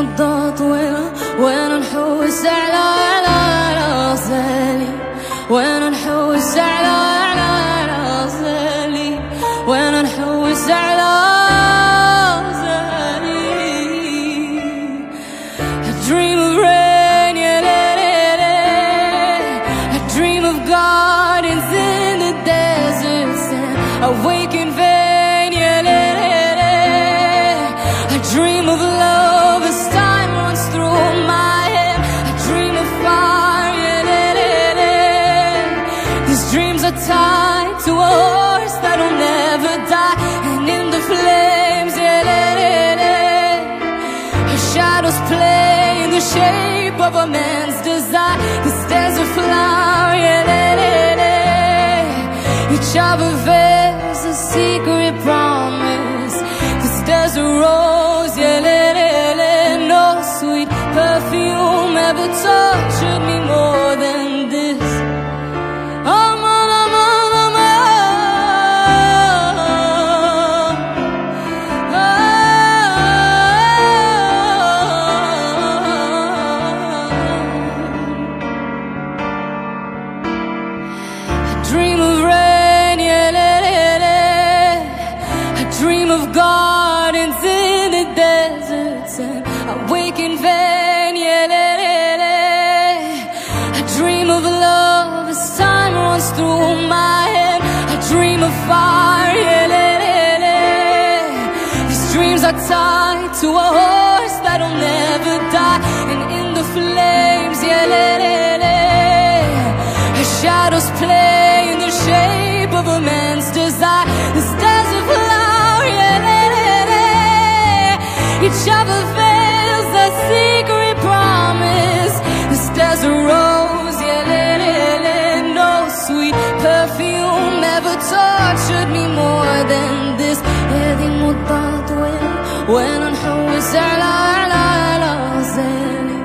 فضة طويلة وين نحوس على على راسلي وين نحوس على على راسلي وين نحوس على راسلي I dream of rain, yeah, la, la, la. I dream of gardens in the deserts and I wake in vain, yeah, la, la, la. I dream of love shape of a man's desire. This desert flower, yeah, la. Each of veils a secret promise. This desert rose, yeah, dream of gardens in the deserts, and I wake in vain, yeah, la, la, la. I dream of love as time runs through my head. I dream of fire, yeah, la, la, la. These dreams are tied to a horse that'll never die, and in the flames, yeah, la, la, tortured me more than this هذه المضطهد وين وين نحوس على على على غزالي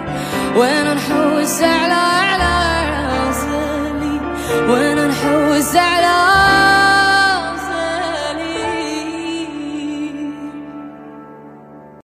وين نحوس على على